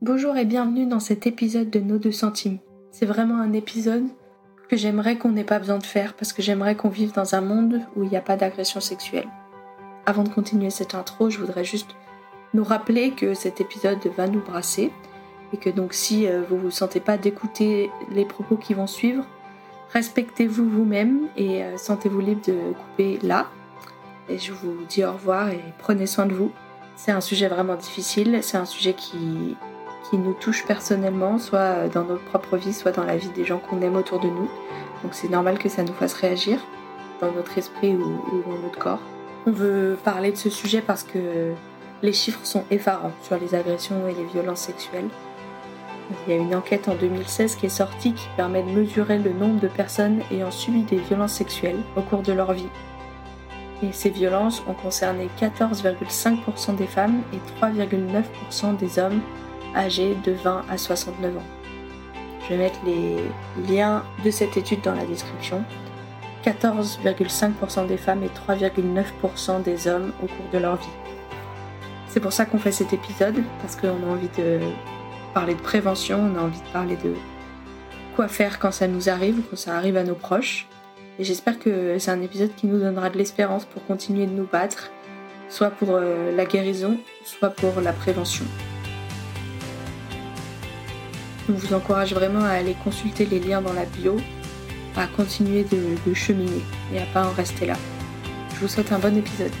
Bonjour et bienvenue dans cet épisode de Nos deux centimes. C'est vraiment un épisode que j'aimerais qu'on n'ait pas besoin de faire parce que j'aimerais qu'on vive dans un monde où il n'y a pas d'agression sexuelle. Avant de continuer cette intro, je voudrais juste nous rappeler que cet épisode va nous brasser et que donc si euh, vous ne vous sentez pas d'écouter les propos qui vont suivre, respectez-vous vous-même et euh, sentez-vous libre de couper là. Et je vous dis au revoir et prenez soin de vous. C'est un sujet vraiment difficile, c'est un sujet qui qui nous touchent personnellement, soit dans notre propre vie, soit dans la vie des gens qu'on aime autour de nous. Donc c'est normal que ça nous fasse réagir dans notre esprit ou, dans notre corps. On veut parler de ce sujet parce que les chiffres sont effarants sur les agressions et les violences sexuelles. Il y a une enquête en 2016 qui est sortie qui permet de mesurer le nombre de personnes ayant subi des violences sexuelles au cours de leur vie. Et ces violences ont concerné 14,5% des femmes et 3,9% des hommes âgés de 20 à 69 ans. Je vais mettre les liens de cette étude dans la description. 14,5% des femmes et 3,9% des hommes au cours de leur vie. C'est pour ça qu'on fait cet épisode, parce qu'on a envie de parler de prévention, on a envie de parler de quoi faire quand ça nous arrive, quand ça arrive à nos proches. Et j'espère que c'est un épisode qui nous donnera de l'espérance pour continuer de nous battre, soit pour euh, la guérison, soit pour la prévention. On vous encourage vraiment à aller consulter les liens dans la bio, à continuer de, cheminer et à pas en rester là. Je vous souhaite un bon épisode.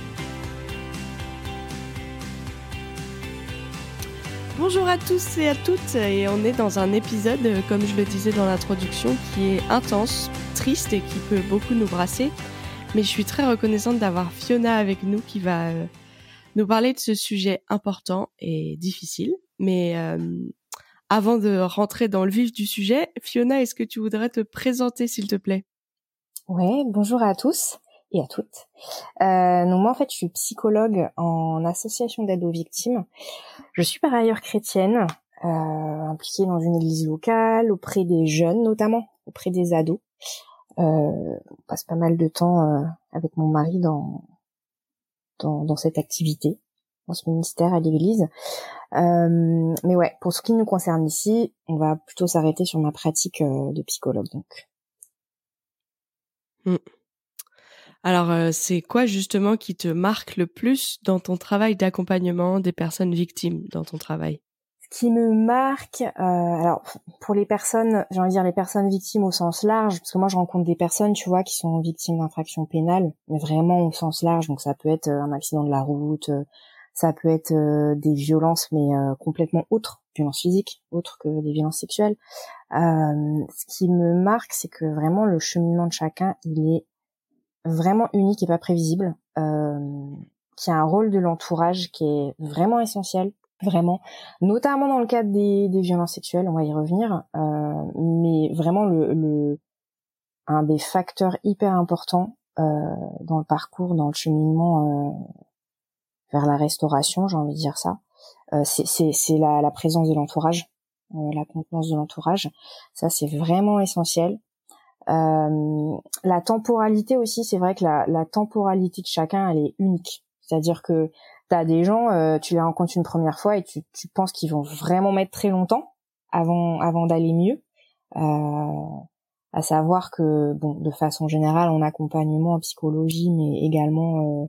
Bonjour à tous et à toutes, et on est dans un épisode, comme je le disais dans l'introduction, qui est intense, triste et qui peut beaucoup nous brasser. Mais je suis très reconnaissante d'avoir Fiona avec nous qui va euh, nous parler de ce sujet important et difficile. Mais euh, avant de rentrer dans le vif du sujet, Fiona, est-ce que tu voudrais te présenter, s'il te plaît? Ouais, bonjour à tous et à toutes. Euh, donc moi, en fait, je suis psychologue en association d'aide aux victimes. Je suis par ailleurs chrétienne, euh, impliquée dans une église locale, auprès des jeunes notamment, auprès des ados. Euh, on passe pas mal de temps euh, avec mon mari dans, dans, dans cette activité dans ce ministère à l'église. Euh, mais ouais, pour ce qui nous concerne ici, on va plutôt s'arrêter sur ma pratique euh, de psychologue. Donc. Hmm. Alors, euh, c'est quoi justement qui te marque le plus dans ton travail d'accompagnement des personnes victimes dans ton travail? Ce qui me marque, alors pour les personnes, j'ai envie de dire les personnes victimes au sens large, parce que moi je rencontre des personnes, tu vois, qui sont victimes d'infractions pénales, mais vraiment au sens large. Donc ça peut être un accident de la route, ça peut être euh, des violences, mais euh, complètement autres, violences physiques, autres que des violences sexuelles. Euh, ce qui me marque, c'est que vraiment le cheminement de chacun, il est vraiment unique et pas prévisible. Euh, qui a un rôle de l'entourage qui est vraiment essentiel, vraiment, notamment dans le cadre des, des violences sexuelles, on va y revenir, euh, mais vraiment le, le, un des facteurs hyper importants euh, dans le parcours, dans le cheminement vers la restauration, j'ai envie de dire ça. Euh, c'est la, la, présence de l'entourage, euh, la contenance de l'entourage. Ça, c'est vraiment essentiel. Euh, la temporalité aussi, c'est vrai que la, la, temporalité de chacun, elle est unique. C'est-à-dire que tu as des gens, euh, tu les rencontres une première fois et tu, tu penses qu'ils vont vraiment mettre très longtemps avant, avant d'aller mieux. Euh, à savoir que, bon, de façon générale, en accompagnement en psychologie, mais également euh,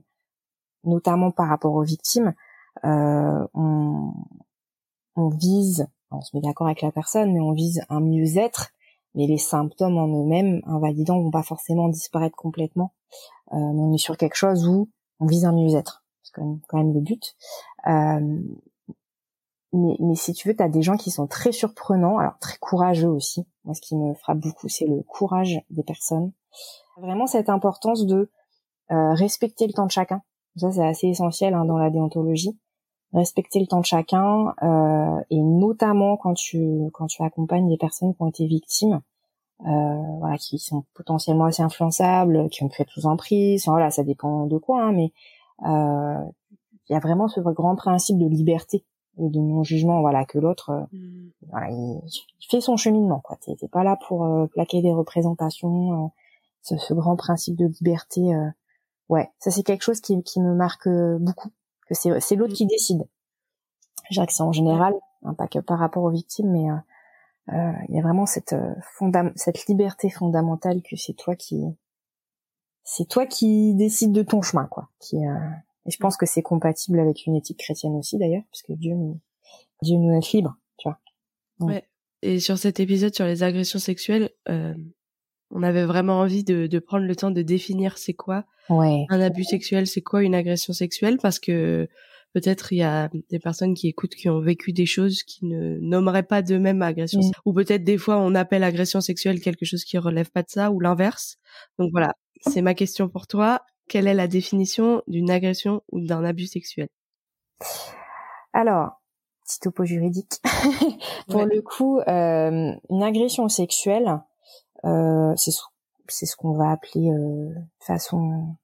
notamment par rapport aux victimes, euh, on, vise, on se met d'accord avec la personne, mais on vise un mieux-être, mais les symptômes en eux-mêmes, invalidants, vont pas forcément disparaître complètement. Euh, on est sur quelque chose où on vise un mieux-être, c'est quand même, quand même le but. Euh, mais, mais si tu veux, tu as des gens qui sont très surprenants, alors très courageux aussi. Moi, ce qui me frappe beaucoup, c'est le courage des personnes. Vraiment cette importance de euh, respecter le temps de chacun. Ça, c'est assez essentiel hein, dans la déontologie. Respecter le temps de chacun, euh, et notamment quand tu quand tu accompagnes des personnes qui ont été victimes, euh, voilà, qui sont potentiellement assez influençables, qui ont pu être sous emprise. Enfin, voilà, ça dépend de quoi, hein, mais euh, il y a vraiment ce grand principe de liberté et de non jugement, voilà, que l'autre, euh, mmh. voilà, il, fait son cheminement, quoi. T'es pas là pour euh, plaquer des représentations. Euh, ce, ce, grand principe de liberté ouais, ça c'est quelque chose qui, qui me marque euh, beaucoup. Que c'est c'est l'autre qui décide. Je dirais que c'est en général hein, pas que par rapport aux victimes, mais il y a vraiment cette cette liberté fondamentale que c'est toi qui c'est toi qui décides de ton chemin, quoi. Qui, et je pense que c'est compatible avec une éthique chrétienne aussi, d'ailleurs, parce que Dieu nous, Dieu nous laisse libre, tu vois. Ouais. Et sur cet épisode sur les agressions sexuelles, euh, on avait vraiment envie de, de, prendre le temps de définir c'est quoi ouais. un abus sexuel, c'est quoi une agression sexuelle, parce que peut-être il y a des personnes qui écoutent qui ont vécu des choses qui ne nommeraient pas d'eux-mêmes agression, mm. ou peut-être des fois on appelle agression sexuelle quelque chose qui relève pas de ça, ou l'inverse. Donc voilà, c'est ma question pour toi. Quelle est la définition d'une agression ou d'un abus sexuel? Alors, petit topo juridique. Pour le coup, euh, une agression sexuelle, c'est c'est ce qu'on va appeler euh, façon.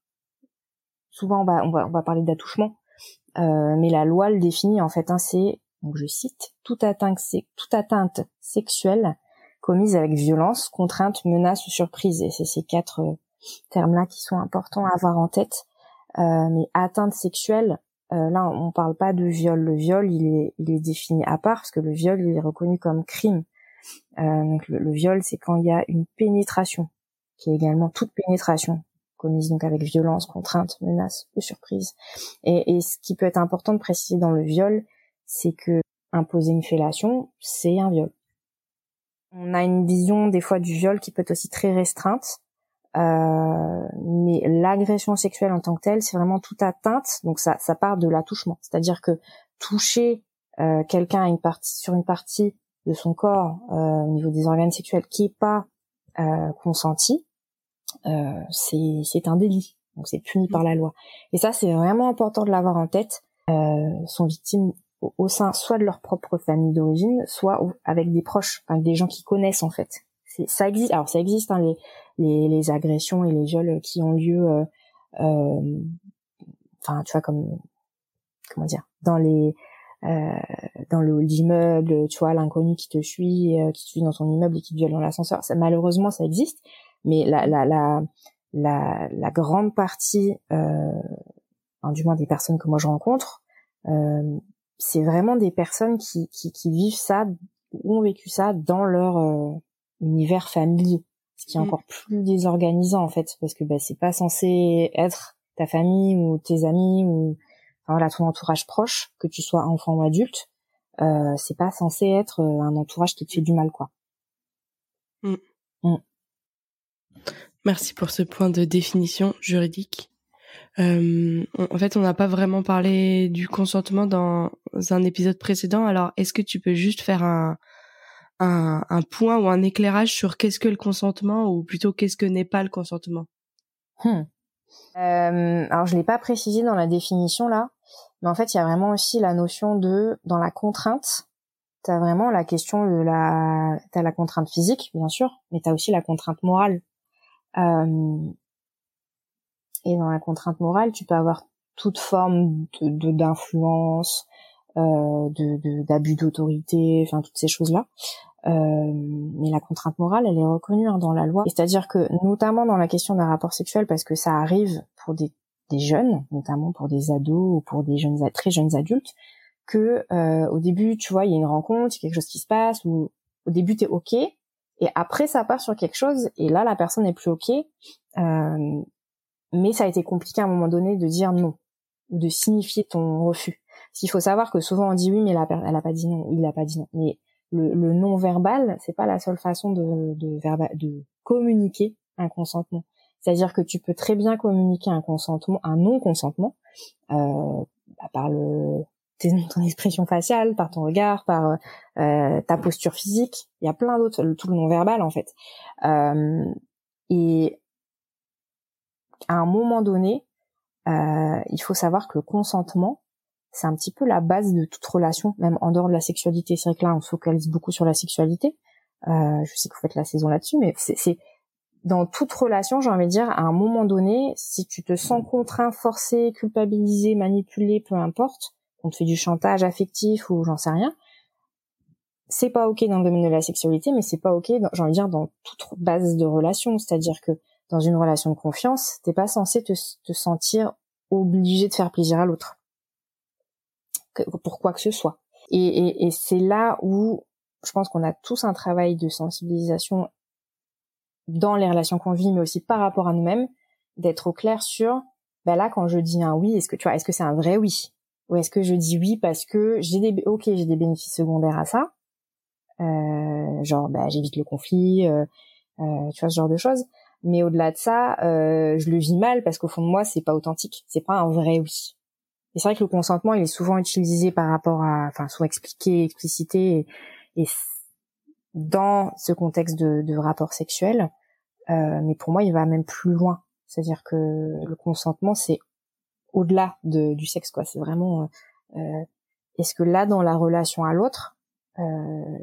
Souvent, on va on va, on va parler d'attouchement, euh, mais la loi le définit en fait. Hein, c'est donc je cite toute atteinte toute atteinte sexuelle commise avec violence, contrainte, menace ou surprise. Et c'est ces quatre euh, termes-là qui sont importants à avoir en tête. Euh, mais atteinte sexuelle, euh, là, on parle pas de viol. Le viol, il est, il est défini à part parce que le viol, il est reconnu comme crime. Euh, donc le, viol, c'est quand il y a une pénétration, qui est également toute pénétration commise donc avec violence, contrainte, menace ou surprise. Et, ce qui peut être important de préciser dans le viol, c'est que imposer une fellation, c'est un viol. On a une vision des fois du viol qui peut être aussi très restreinte. Euh, mais l'agression sexuelle en tant que telle, c'est vraiment toute atteinte. Donc ça, ça part de l'attouchement, c'est-à-dire que toucher euh, quelqu'un une partie, sur une partie de son corps euh, au niveau des organes sexuels qui est pas euh, consenti, euh, c'est un délit. Donc c'est puni par la loi. Et ça, c'est vraiment important de l'avoir en tête. sont victimes au, sein soit de leur propre famille d'origine, soit avec des proches, avec des gens qui connaissent en fait. Ça existe. Alors ça existe hein, les les, les agressions et les viols qui ont lieu, euh, euh, enfin, tu vois, comme comment dire, dans les euh, dans le l'immeuble, tu vois, l'inconnu qui te suit, euh, qui te suit dans ton immeuble et qui te viole dans l'ascenseur. Ça, malheureusement, ça existe, mais la la la la, la grande partie, euh, enfin, du moins des personnes que moi je rencontre, euh, c'est vraiment des personnes qui, qui, qui vivent ça, ou ont vécu ça dans leur euh, univers familier ce qui est mm. encore plus désorganisant en fait parce que bah, c'est pas censé être ta famille ou tes amis ou voilà ton entourage proche que tu sois enfant ou adulte euh, c'est pas censé être euh, un entourage qui te fait du mal quoi mm. Mm. merci pour ce point de définition juridique euh, en fait on n'a pas vraiment parlé du consentement dans un épisode précédent alors est-ce que tu peux juste faire un un, un, point ou un éclairage sur qu'est-ce que le consentement ou plutôt qu'est-ce que n'est pas le consentement? Hmm. euh, Alors je l'ai pas précisé dans la définition là, mais en fait il y a vraiment aussi la notion de dans la contrainte. tu as vraiment la question de la t'as la contrainte physique bien sûr, mais tu as aussi la contrainte morale. Euh, et dans la contrainte morale, tu peux avoir toute forme de d'influence, euh, de d'abus d'autorité, enfin toutes ces choses là. Euh, mais la contrainte morale, elle est reconnue hein, dans la loi. C'est-à-dire que, notamment dans la question d'un rapport sexuel, parce que ça arrive pour des, des jeunes, notamment pour des ados ou pour des jeunes très jeunes adultes, que euh, au début, tu vois, il y a une rencontre, il y a quelque chose qui se passe, ou au début t'es ok, et après ça part sur quelque chose, et là la personne n'est plus ok, euh, mais ça a été compliqué à un moment donné de dire non ou de signifier ton refus. S'il faut savoir que souvent on dit oui, mais elle a, elle a pas dit non, il a pas dit non. Mais le, non verbal, c'est pas la seule façon de, de, de communiquer un consentement. C'est-à-dire que tu peux très bien communiquer un consentement, un non consentement, euh, bah, par le ton expression faciale, par ton regard, par euh, ta posture physique. Il y a plein d'autres, tout le non verbal en fait. Euh, et à un moment donné, euh, il faut savoir que le consentement, c'est un petit peu la base de toute relation, même en dehors de la sexualité. C'est vrai que là, on se focalise beaucoup sur la sexualité. Euh, je sais que vous faites la saison là-dessus, mais c'est dans toute relation, j'ai envie de dire, à un moment donné, si tu te sens contraint, forcé, culpabilisé, manipulé, peu importe, on te fait du chantage affectif ou j'en sais rien, c'est pas ok dans le domaine de la sexualité, mais c'est pas ok, j'ai envie de dire, dans toute base de relation. C'est-à-dire que dans une relation de confiance, t'es pas censé te, sentir obligé de faire plaisir à l'autre pour quoi que ce soit. Et, c'est là où je pense qu'on a tous un travail de sensibilisation dans les relations qu'on vit, mais aussi par rapport à nous-mêmes, d'être au clair sur, bah là, quand je dis un oui, est-ce que tu vois, est-ce que c'est un vrai oui, ou est-ce que je dis oui parce que j'ai des, ok, j'ai des bénéfices secondaires à ça, euh, genre, bah, j'évite le conflit, euh, euh, tu vois, ce genre de choses. Mais au-delà de ça, euh, je le vis mal parce qu'au fond de moi, c'est pas authentique, c'est pas un vrai oui. Et c'est vrai que le consentement, il est souvent utilisé par rapport à, enfin, soit expliqué, explicité, et dans ce contexte de, de rapport sexuel. Euh, mais pour moi, il va même plus loin. C'est-à-dire que le consentement, c'est au-delà de, du sexe, quoi. C'est vraiment, euh, euh est-ce que là, dans la relation à l'autre, euh,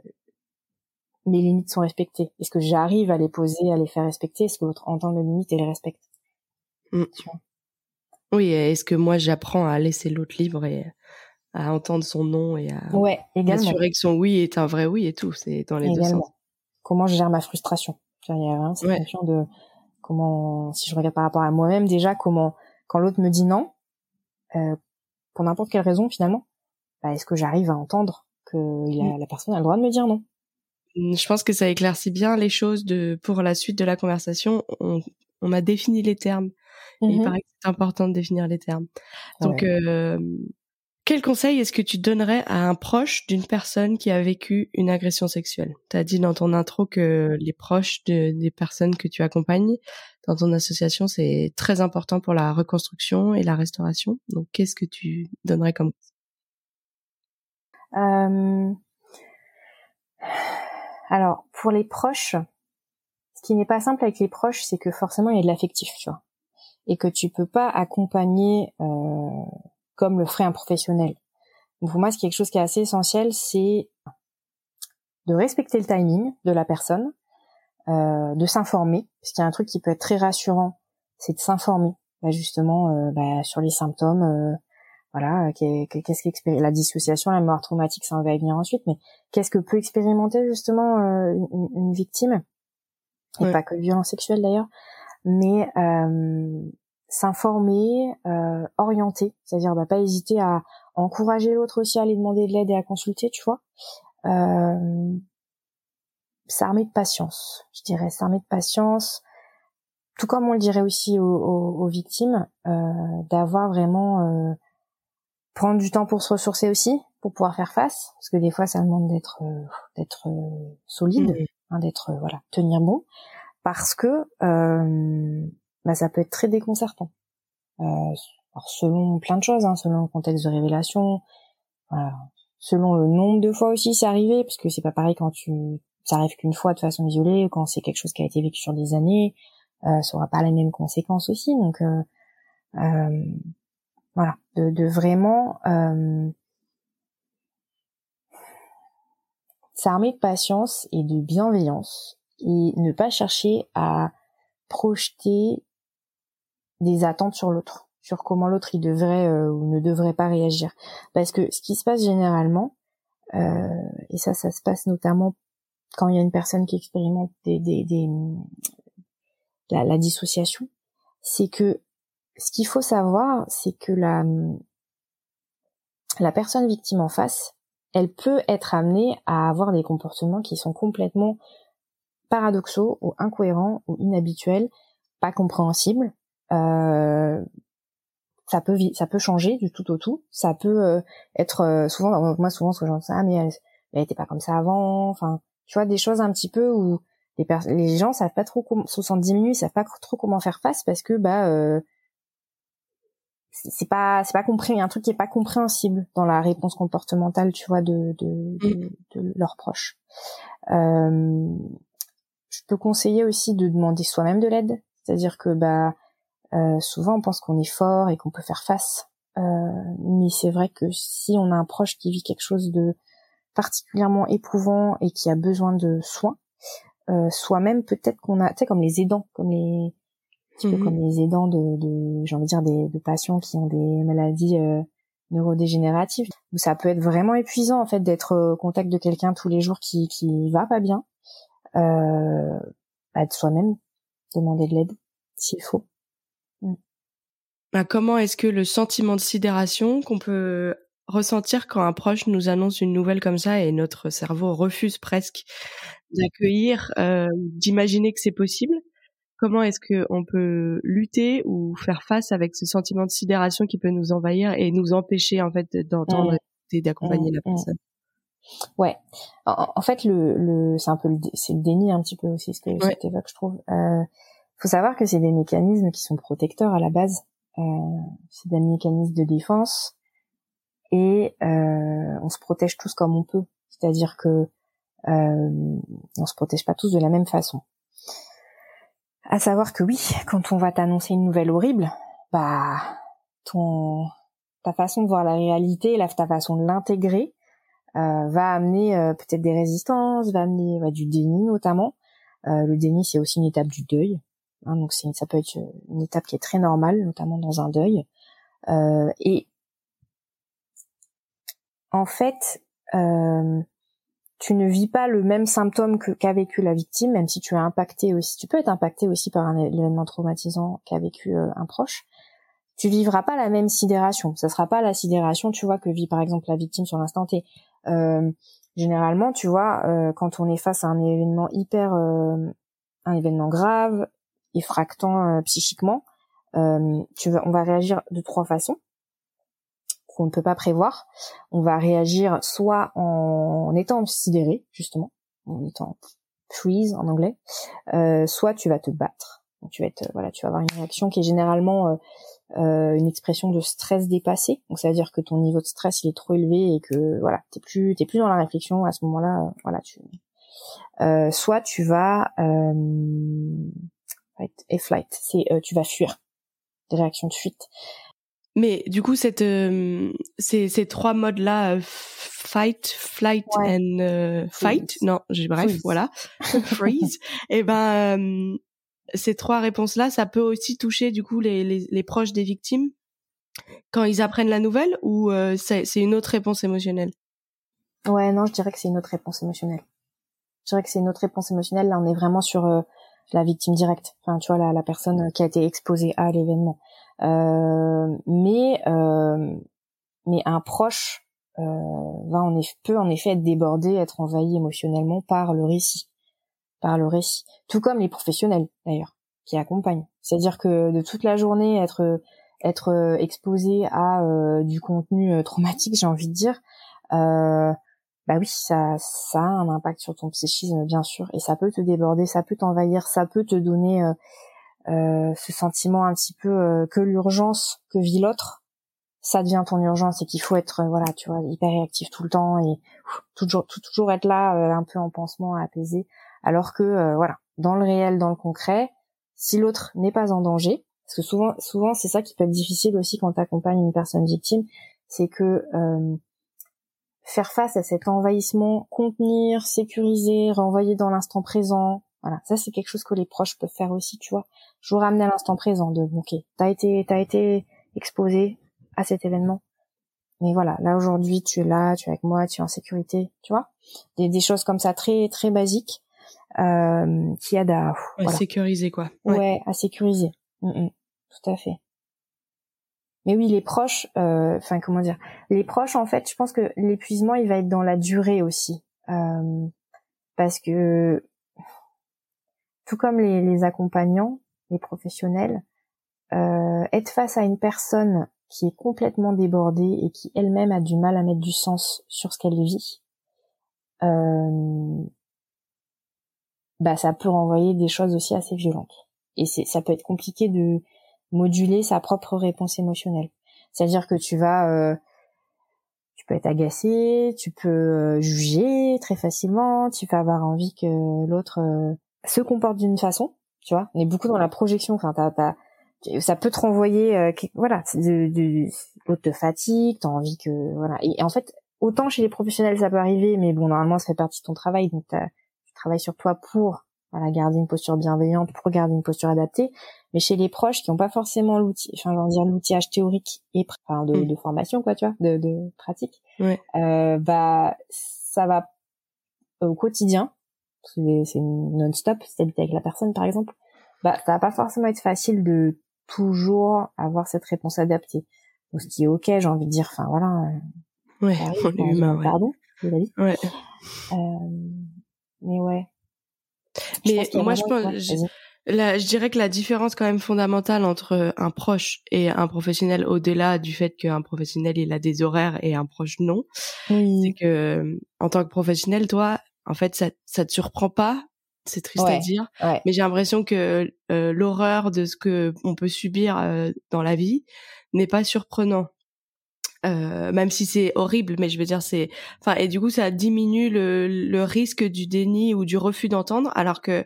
mes limites sont respectées? Est-ce que j'arrive à les poser, à les faire respecter? Est-ce que l'autre entend mes limites et les respecte. Oui, est-ce que moi j'apprends à laisser l'autre libre et à entendre son nom et à ouais, assurer que son oui est un vrai oui et tout, c'est dans les deux sens. Comment je gère ma frustration Il y a vraiment cette notion de comment, si je regarde par rapport à moi-même déjà, comment quand l'autre me dit non, euh, pour n'importe quelle raison finalement, bah, est-ce que j'arrive à entendre que la, la personne a le droit de me dire non? Mmh, je pense que ça éclaircit bien les choses de pour la suite de la conversation. On, on a défini les termes. il mmh paraît que c'est important de définir les termes. Donc, euh, quel conseil est-ce que tu donnerais à un proche d'une personne qui a vécu une agression sexuelle? Tu as dit dans ton intro que les proches de, des personnes que tu accompagnes dans ton association, c'est très important pour la reconstruction et la restauration. Donc, qu'est-ce que tu donnerais comme euh... Alors, pour les proches, ce qui n'est pas simple avec les proches, c'est que forcément il y a de l'affectif, tu vois, et que tu peux pas accompagner euh, comme le ferait un professionnel. Donc pour moi, c'est quelque chose qui est assez essentiel, c'est de respecter le timing de la personne, euh, de s'informer, parce qu'il y a un truc qui peut être très rassurant, c'est de s'informer, bah, justement, euh, bah, sur les symptômes voilà, euh, qu'est-ce qu'expérimenter la dissociation, la mémoire traumatique, ça va venir ensuite, mais qu'est-ce que peut expérimenter justement une, victime? Et pas que violence sexuelle d'ailleurs, mais s'informer, euh, orienter, c'est-à-dire bah, pas hésiter à encourager l'autre aussi à aller demander de l'aide et à consulter, tu vois. Euh, s'armer de patience, je dirais, s'armer de patience, tout comme on le dirait aussi aux, aux, aux victimes, euh, d'avoir vraiment prendre du temps pour se ressourcer aussi, pour pouvoir faire face, parce que des fois ça demande d'être euh, d'être euh, solide, mm. hein, d'être euh, voilà tenir bon, parce que bah, ça peut être très déconcertant. alors selon plein de choses, hein, selon le contexte de révélation, voilà, selon le nombre de fois aussi c'est arrivé, parce que c'est pas pareil quand tu ça arrive qu'une fois de façon isolée, quand c'est quelque chose qui a été vécu sur des années, euh, ça aura pas les mêmes conséquences aussi. Donc euh, voilà, de, de vraiment euh, s'armer de patience et de bienveillance et ne pas chercher à projeter des attentes sur l'autre, sur comment l'autre il devrait euh, ou ne devrait pas réagir. Parce que ce qui se passe généralement, euh, et ça, ça se passe notamment quand il y a une personne qui expérimente la, la dissociation, c'est que ce qu'il faut savoir, c'est que la, la personne victime en face, elle peut être amenée à avoir des comportements qui sont complètement paradoxaux ou incohérents ou inhabituels, pas compréhensibles. Euh, ça peut ça peut changer du tout au tout. Ça peut euh, être euh, souvent moi souvent ce que j'entends ah mais elle, elle était pas comme ça avant. Enfin tu vois des choses un petit peu où les, les gens savent pas trop comment 70 minutes ils savent pas trop comment faire face parce que bah euh, c'est pas c'est pas compris il y a un truc qui est pas compréhensible dans la réponse comportementale tu vois de de, mm. de, leurs proches euh, je peux conseiller aussi de demander soi-même de l'aide c'est-à-dire que bah euh, souvent on pense qu'on est fort et qu'on peut faire face euh, mais c'est vrai que si on a un proche qui vit quelque chose de particulièrement éprouvant et qui a besoin de soins euh, soi-même peut-être qu'on a tu sais comme les aidants comme les petit peu comme mhm. les aidants de, de j'ai envie de dire des de patients qui ont des maladies euh, neurodégénératives où ça peut être vraiment épuisant en fait d'être au contact de quelqu'un tous les jours qui qui va pas bien euh, bah, de soi-même demander de l'aide s'il faut. Bah, comment est-ce que le sentiment de sidération qu'on peut ressentir quand un proche nous annonce une nouvelle comme ça et notre cerveau refuse presque d'accueillir, euh, d'imaginer que c'est possible? Comment est-ce qu'on peut lutter ou faire face avec ce sentiment de sidération qui peut nous envahir et nous empêcher en fait d'entendre mmh. et d'accompagner la mmh, mmh. personne? Ouais. En, fait, le, le c'est un peu le, c'est le déni un petit peu aussi ce que ouais. évoques, je trouve. Euh, faut savoir que c'est des mécanismes qui sont protecteurs à la base. Euh, c'est des mécanismes de défense et euh, on se protège tous comme on peut. C'est-à-dire que euh, on se protège pas tous de la même façon. À savoir que oui, quand on va t'annoncer une nouvelle horrible, bah ton ta façon de voir la réalité, ta façon de l'intégrer, euh, va amener peut-être des résistances, va amener du déni notamment. Le déni, c'est aussi une étape du deuil. Hein, donc c'est, ça peut être une étape qui est très normale, notamment dans un deuil. et en fait, tu ne vis pas le même symptôme qu'a vécu la victime, même si tu es impacté aussi. Tu peux être impacté aussi par un événement traumatisant qu'a vécu un proche tu vivras pas la même sidération. Ça sera pas la sidération, tu vois, que vit par exemple la victime sur l'instant T. Euh, généralement, tu vois, euh, quand on est face à un événement hyper, euh, un événement grave, effractant psychiquement, tu vas, on va réagir de trois façons qu'on ne peut pas prévoir. On va réagir soit en, étant sidéré, justement, en étant freeze en anglais, soit tu vas te battre. tu vas être, voilà, tu vas avoir une réaction qui est généralement euh, une expression de stress dépassé. Donc ça veut dire que ton niveau de stress il est trop élevé et que voilà, t'es plus t'es plus dans la réflexion à ce moment-là. Euh, voilà, tu euh, soit tu vas euh, et flight, c'est euh, tu vas fuir, des réactions de fuite. Mais du coup, cette, ces, ces trois modes-là, fight, flight and fight, non, bref, voilà, freeze. et eh ben, ces trois réponses-là, ça peut aussi toucher du coup les, les, les, proches des victimes? Quand ils apprennent la nouvelle ou euh, c'est une autre réponse émotionnelle? Ouais, non, je dirais que c'est une autre réponse émotionnelle. Je dirais que c'est une autre réponse émotionnelle. Là, on est vraiment sur euh, la victime directe. Enfin, tu vois, la, la personne qui a été exposée à l'événement. Euh, mais euh, mais un proche va en effet, peut en effet être débordé, être envahi émotionnellement par le récit par le récit. Tout comme les professionnels, d'ailleurs, qui accompagnent. C'est-à-dire que de toute la journée, être être euh, exposé à euh, du contenu euh, traumatique, j'ai envie de dire, euh, bah oui, ça, ça a un impact sur ton psychisme, bien sûr, et ça peut te déborder, ça peut t'envahir, ça peut te donner euh, ce sentiment un petit peu que l'urgence que vit l'autre, ça devient ton urgence et qu'il faut être, voilà, tu vois, hyper réactif tout le temps et toujours, toujours être là, un peu en pansement, apaiser. Alors que euh, voilà, dans le réel, dans le concret, si l'autre n'est pas en danger, parce que souvent, souvent c'est ça qui peut être difficile aussi quand tu accompagnes une personne victime, c'est que euh, faire face à cet envahissement, contenir, sécuriser, renvoyer dans l'instant présent, voilà, ça c'est quelque chose que les proches peuvent faire aussi, tu vois. Je vous ramener à l'instant présent de, ok, t'as été, t'as été exposé à cet événement, mais voilà, là aujourd'hui tu es là, tu es avec moi, tu es en sécurité, tu vois. Des, des choses comme ça très très basiques euh, qui aide à sécuriser quoi. Ouais. à sécuriser. Mm, mm. tout à fait. Mais oui, les proches, euh, enfin comment dire, les proches en fait, je pense que l'épuisement il va être dans la durée aussi, euh, parce que tout comme les, les accompagnants, les professionnels, euh, être face à une personne qui est complètement débordée et qui elle-même a du mal à mettre du sens sur ce qu'elle vit, euh, bah ça peut renvoyer des choses aussi assez violentes. Et ça peut être compliqué de moduler sa propre réponse émotionnelle. C'est-à-dire que tu vas euh, tu peux être agacé, tu peux euh, juger très facilement, tu peux avoir envie que l'autre euh, se comporte d'une façon, tu vois. On est beaucoup dans la projection, enfin t'as, ça peut te renvoyer voilà, de, l'autre te fatigue, t'as envie que voilà. Et, en fait, autant chez les professionnels ça peut arriver, mais bon normalement ça fait partie de ton travail, donc travaille sur toi pour voilà, garder une posture bienveillante, pour garder une posture adaptée. Mais chez les proches qui n'ont pas forcément l'outil, enfin, je veux dire l'outillage théorique et enfin, de, mm. de, formation, quoi, tu vois, de, de pratique, euh, bah, ça va au quotidien, c'est non-stop, si t'habites avec la personne, par exemple, bah, ça va pas forcément être facile de toujours avoir cette réponse adaptée. Donc, ce qui est ok, j'ai envie de dire, enfin, voilà, Ouais, on est humain, ouais. Pardon, je l'ai dit. Ouais. mais ouais. Mais moi, je pense, Là, je dirais que la différence quand même fondamentale entre un proche et un professionnel, au-delà du fait qu'un professionnel il a des horaires et un proche non, c'est que en tant que professionnel, toi, en fait, ça, ça te surprend pas. C'est triste à dire, mais j'ai l'impression que euh, l'horreur de ce que on peut subir euh, dans la vie n'est pas surprenant. Euh, même si c'est horrible, mais je veux dire c'est, enfin et du coup ça diminue le, le risque du déni ou du refus d'entendre, alors que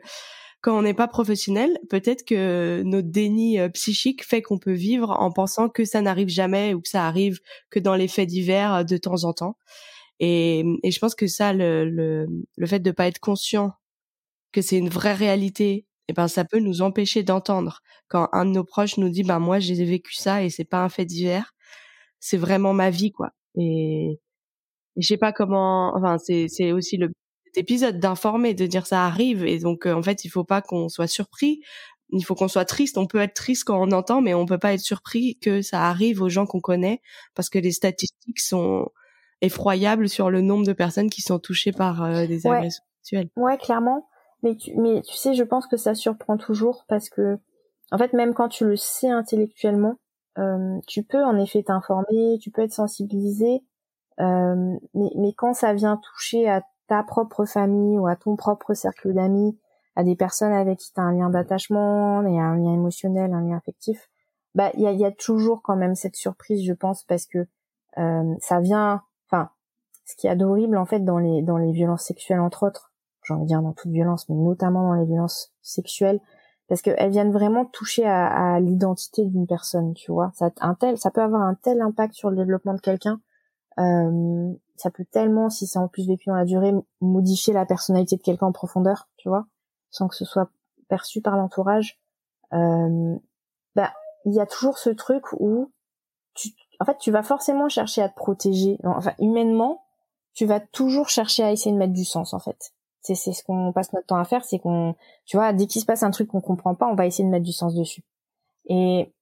quand on n'est pas professionnel, peut-être que notre déni euh, psychique fait qu'on peut vivre en pensant que ça n'arrive jamais ou que ça arrive que dans les faits divers euh, de temps en temps. Et, et je pense que ça, le, le, le fait de pas être conscient que c'est une vraie réalité, et eh ben ça peut nous empêcher d'entendre quand un de nos proches nous dit ben moi j'ai vécu ça et c'est pas un fait divers, c'est vraiment ma vie quoi. Et, et je sais pas comment, enfin c'est c'est aussi le épisode d'informer, de dire ça arrive et donc euh, en fait il faut pas qu'on soit surpris. Il faut qu'on soit triste. On peut être triste quand on entend, mais on peut pas être surpris que ça arrive aux gens qu'on connaît parce que les statistiques sont effroyables sur le nombre de personnes qui sont touchées par euh, des agressions sexuelles. Ouais, clairement. Mais tu, mais tu sais, je pense que ça surprend toujours parce que, en fait, même quand tu le sais intellectuellement, euh, tu peux en effet t'informer, tu peux être sensibilisé, euh, mais, mais quand ça vient toucher à ta propre famille ou à ton propre cercle d'amis, à des personnes avec qui tu as un lien d'attachement, et un lien émotionnel, un lien affectif, bah il y a, y a, toujours quand même cette surprise, je pense, parce que euh, ça vient, enfin, ce qui y a d'horrible en fait dans les dans les violences sexuelles entre autres, j'ai envie de dire dans toute violence, mais notamment dans les violences sexuelles, parce qu'elles viennent vraiment toucher à, l'identité d'une personne, tu vois. Ça, un tel, ça peut avoir un tel impact sur le développement de quelqu'un. Euh, ça peut tellement, si c'est en plus vécu dans la durée, modifier la personnalité de quelqu'un en profondeur, tu vois, sans que ce soit perçu par l'entourage. Euh, bah, il y a toujours ce truc où, tu, en fait, tu vas forcément chercher à te protéger. Enfin, humainement, tu vas toujours chercher à essayer de mettre du sens, en fait. C'est ce qu'on passe notre temps à faire, c'est qu'on, tu vois, dès qu'il se passe un truc qu'on comprend pas, on va essayer de mettre du sens dessus. Et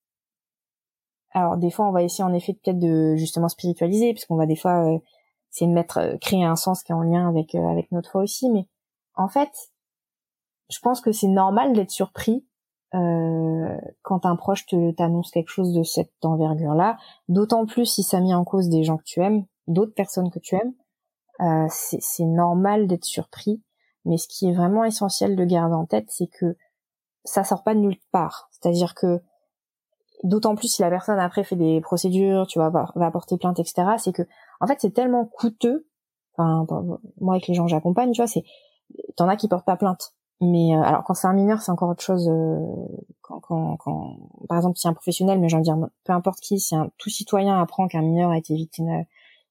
alors des fois, on va essayer en effet peut-être de justement spiritualiser, puisqu'on va des fois euh, c'est de mettre euh, créer un sens qui est en lien avec euh, avec notre foi aussi. Mais en fait je pense que c'est normal d'être surpris euh, quand un proche te t'annonce quelque chose de cette envergure là d'autant plus si ça met en cause des gens que tu aimes d'autres personnes que tu aimes. C'est normal d'être surpris mais ce qui est vraiment essentiel de garder en tête c'est que ça sort pas de nulle part c'est-à-dire que d'autant plus si la personne après fait des procédures, tu vois, va, porter plainte, etc. C'est que, en fait, c'est tellement coûteux. Moi avec les gens que j'accompagne, tu vois, c'est, t'en as qui portent pas plainte. Mais euh, alors quand c'est un mineur, c'est encore autre chose. Euh, quand, quand, par exemple, si un professionnel, mais j'ai envie de dire, peu importe qui, si un tout citoyen apprend qu'un mineur a été victime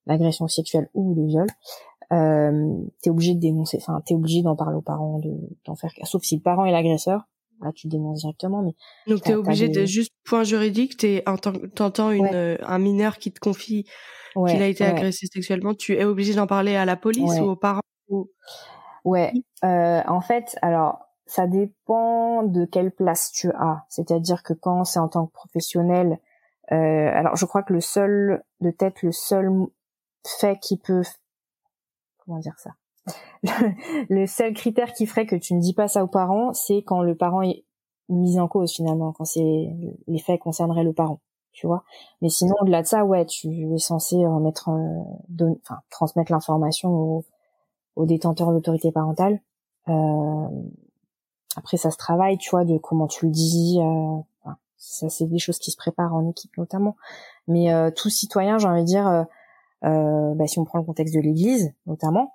d'agression sexuelle ou de viol, euh, t'es obligé de dénoncer. Enfin, t'es obligé d'en parler aux parents, de d'en faire. Sauf si le parent est l'agresseur, là tu dénonces directement mais donc t'es obligé de juste point juridique t'es t'entends une euh, un mineur qui te confie qu'il a été agressé sexuellement tu es obligé d'en parler à la police ou aux parents ouais euh, en fait alors ça dépend de quelle place tu as c'est-à-dire que quand c'est en tant que professionnel euh, alors je crois que le seul de tête le seul fait qui peut comment dire ça le, seul critère qui ferait que tu ne dis pas ça aux parents, c'est quand le parent est mis en cause finalement, quand c'est les faits concerneraient le parent, tu vois. Mais sinon, au-delà de ça, ouais, tu es censé remettre, euh, enfin, transmettre l'information au, au détenteur de l'autorité parentale. Euh, après, ça se travaille, tu vois, de comment tu le dis. Euh, ça, c'est des choses qui se préparent en équipe notamment. Mais euh, tout citoyen, j'ai envie de dire, bah, si on prend le contexte de l'Église notamment,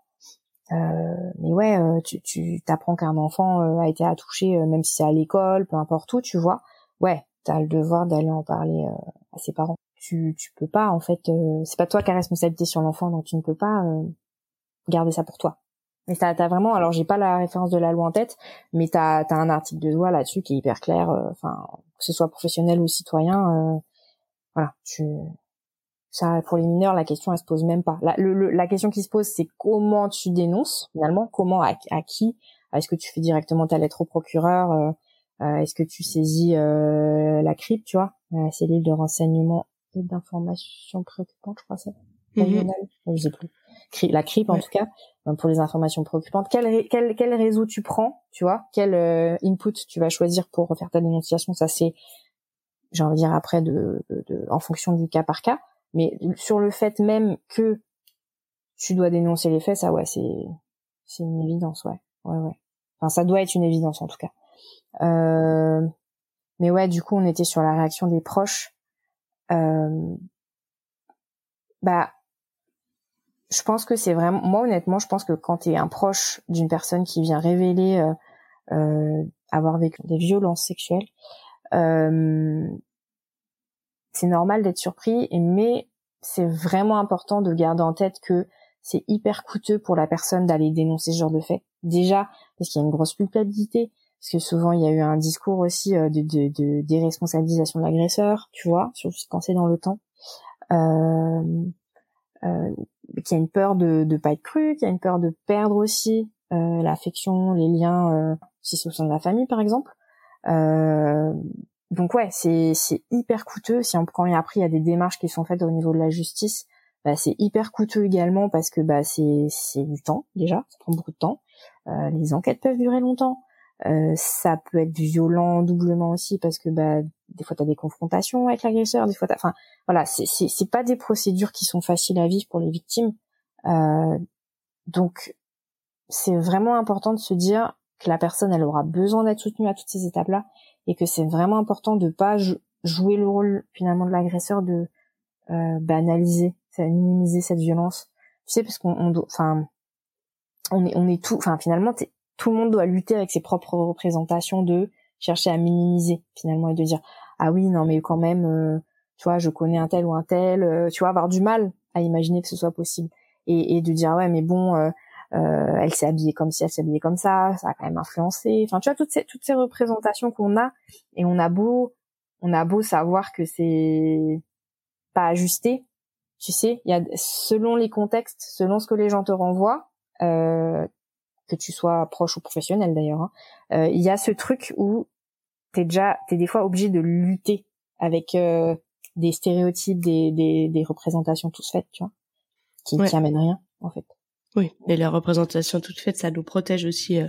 euh, mais ouais, euh, tu, tu t'apprends qu'un enfant euh, a été attouché, même si c'est à l'école, peu importe où, tu vois. Ouais, t'as le devoir d'aller en parler à ses parents. Tu, tu peux pas, en fait, c'est pas toi qui as responsabilité sur l'enfant, donc tu ne peux pas garder ça pour toi. Mais t'as, as vraiment, alors j'ai pas la référence de la loi en tête, mais t'as as un article de loi là-dessus qui est hyper clair. Enfin, que ce soit professionnel ou citoyen, voilà, tu ça, pour les mineurs, la question elle se pose même pas. La, le, la question qui se pose, c'est comment tu dénonces finalement, comment à, qui? Est-ce que tu fais directement ta lettre au procureur euh, euh, Est-ce que tu saisis euh, la CRIP, tu vois, la cellule de renseignement et d'information préoccupante, je crois c'est. je sais plus. La CRIP en tout cas, pour les informations préoccupantes. Quel, quel, quel réseau tu prends, tu vois? Quel input tu vas choisir pour faire ta dénonciation? Ça c'est, j'ai envie de dire après de, de, de, en fonction du cas par cas. Mais sur le fait même que tu dois dénoncer les faits, ça ouais, c'est c'est une évidence, ouais, ouais, ouais. Enfin, ça doit être une évidence en tout cas. Euh, mais ouais, du coup, on était sur la réaction des proches. Euh, bah, je pense que c'est vraiment, moi honnêtement, je pense que quand tu es un proche d'une personne qui vient révéler euh, euh avoir vécu des violences sexuelles, euh, c'est normal d'être surpris, mais c'est vraiment important de garder en tête que c'est hyper coûteux pour la personne d'aller dénoncer ce genre de fait. Déjà, parce qu'il y a une grosse culpabilité, parce que souvent il y a eu un discours aussi euh, de, déresponsabilisation de l'agresseur, tu vois, surtout quand c'est dans le temps. Euh, euh, qu'il y a une peur de ne pas être cru, qu'il y a une peur de perdre aussi euh, l'affection, les liens, euh, si c'est au sein de la famille par exemple. Euh, donc ouais, c'est c'est hyper coûteux. Si on prend et après il y a des démarches qui sont faites au niveau de la justice, bah, c'est hyper coûteux également parce que bah c'est c'est du temps déjà, ça prend beaucoup de temps. Euh, les enquêtes peuvent durer longtemps. Euh, ça peut être violent doublement aussi parce que bah des fois tu as des confrontations avec l'agresseur, des fois enfin voilà, c'est c'est c'est pas des procédures qui sont faciles à vivre pour les victimes. Euh, donc c'est vraiment important de se dire que la personne elle aura besoin d'être soutenue à toutes ces étapes-là et que c'est vraiment important de pas jouer le rôle finalement de l'agresseur de euh, banaliser, minimiser cette violence. Tu sais parce qu'on on, enfin on est on est tout enfin finalement tout le monde doit lutter avec ses propres représentations de chercher à minimiser finalement et de dire ah oui non mais quand même euh, tu vois je connais un tel ou un tel euh, tu vois avoir du mal à imaginer que ce soit possible et, et de dire ouais mais bon euh, elle s'est habillée comme si elle s'est habillée comme ça ça a quand même influencé enfin tu vois toutes ces toutes ces représentations qu'on a et on a beau on a beau savoir que c'est pas ajusté tu sais il y a selon les contextes selon ce que les gens te renvoient euh, que tu sois proche ou professionnel d'ailleurs, hein, euh, il y a ce truc où t'es déjà, t'es des fois obligé de lutter avec euh, des stéréotypes, des, des, des représentations toutes faites, tu vois, qui, qui amènent rien en fait. Oui, et les représentations toutes faites, ça nous protège aussi. Euh,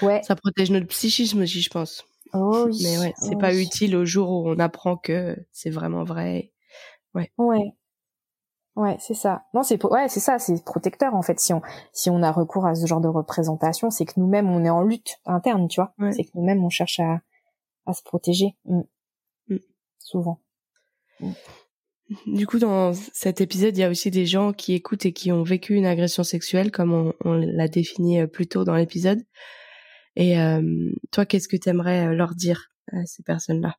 ouais. Ça protège notre psychisme aussi, je pense. Oh oui. Mais ouais, c'est oh pas utile au jour où on apprend que c'est vraiment vrai. Ouais. Ouais. Ouais, c'est ça. Non, c'est ouais, c'est ça, c'est protecteur en fait. Si on si on a recours à ce genre de représentation, c'est que nous-mêmes on est en lutte interne, tu vois. C'est que nous-mêmes on cherche à à se protéger. Mm. Mm. Souvent. Mm. Du coup, dans cet épisode, il y a aussi des gens qui écoutent et qui ont vécu une agression sexuelle, comme on, l'a défini euh, plus tôt dans l'épisode. Et euh, toi, qu'est-ce que tu aimerais euh, leur dire à ces personnes-là?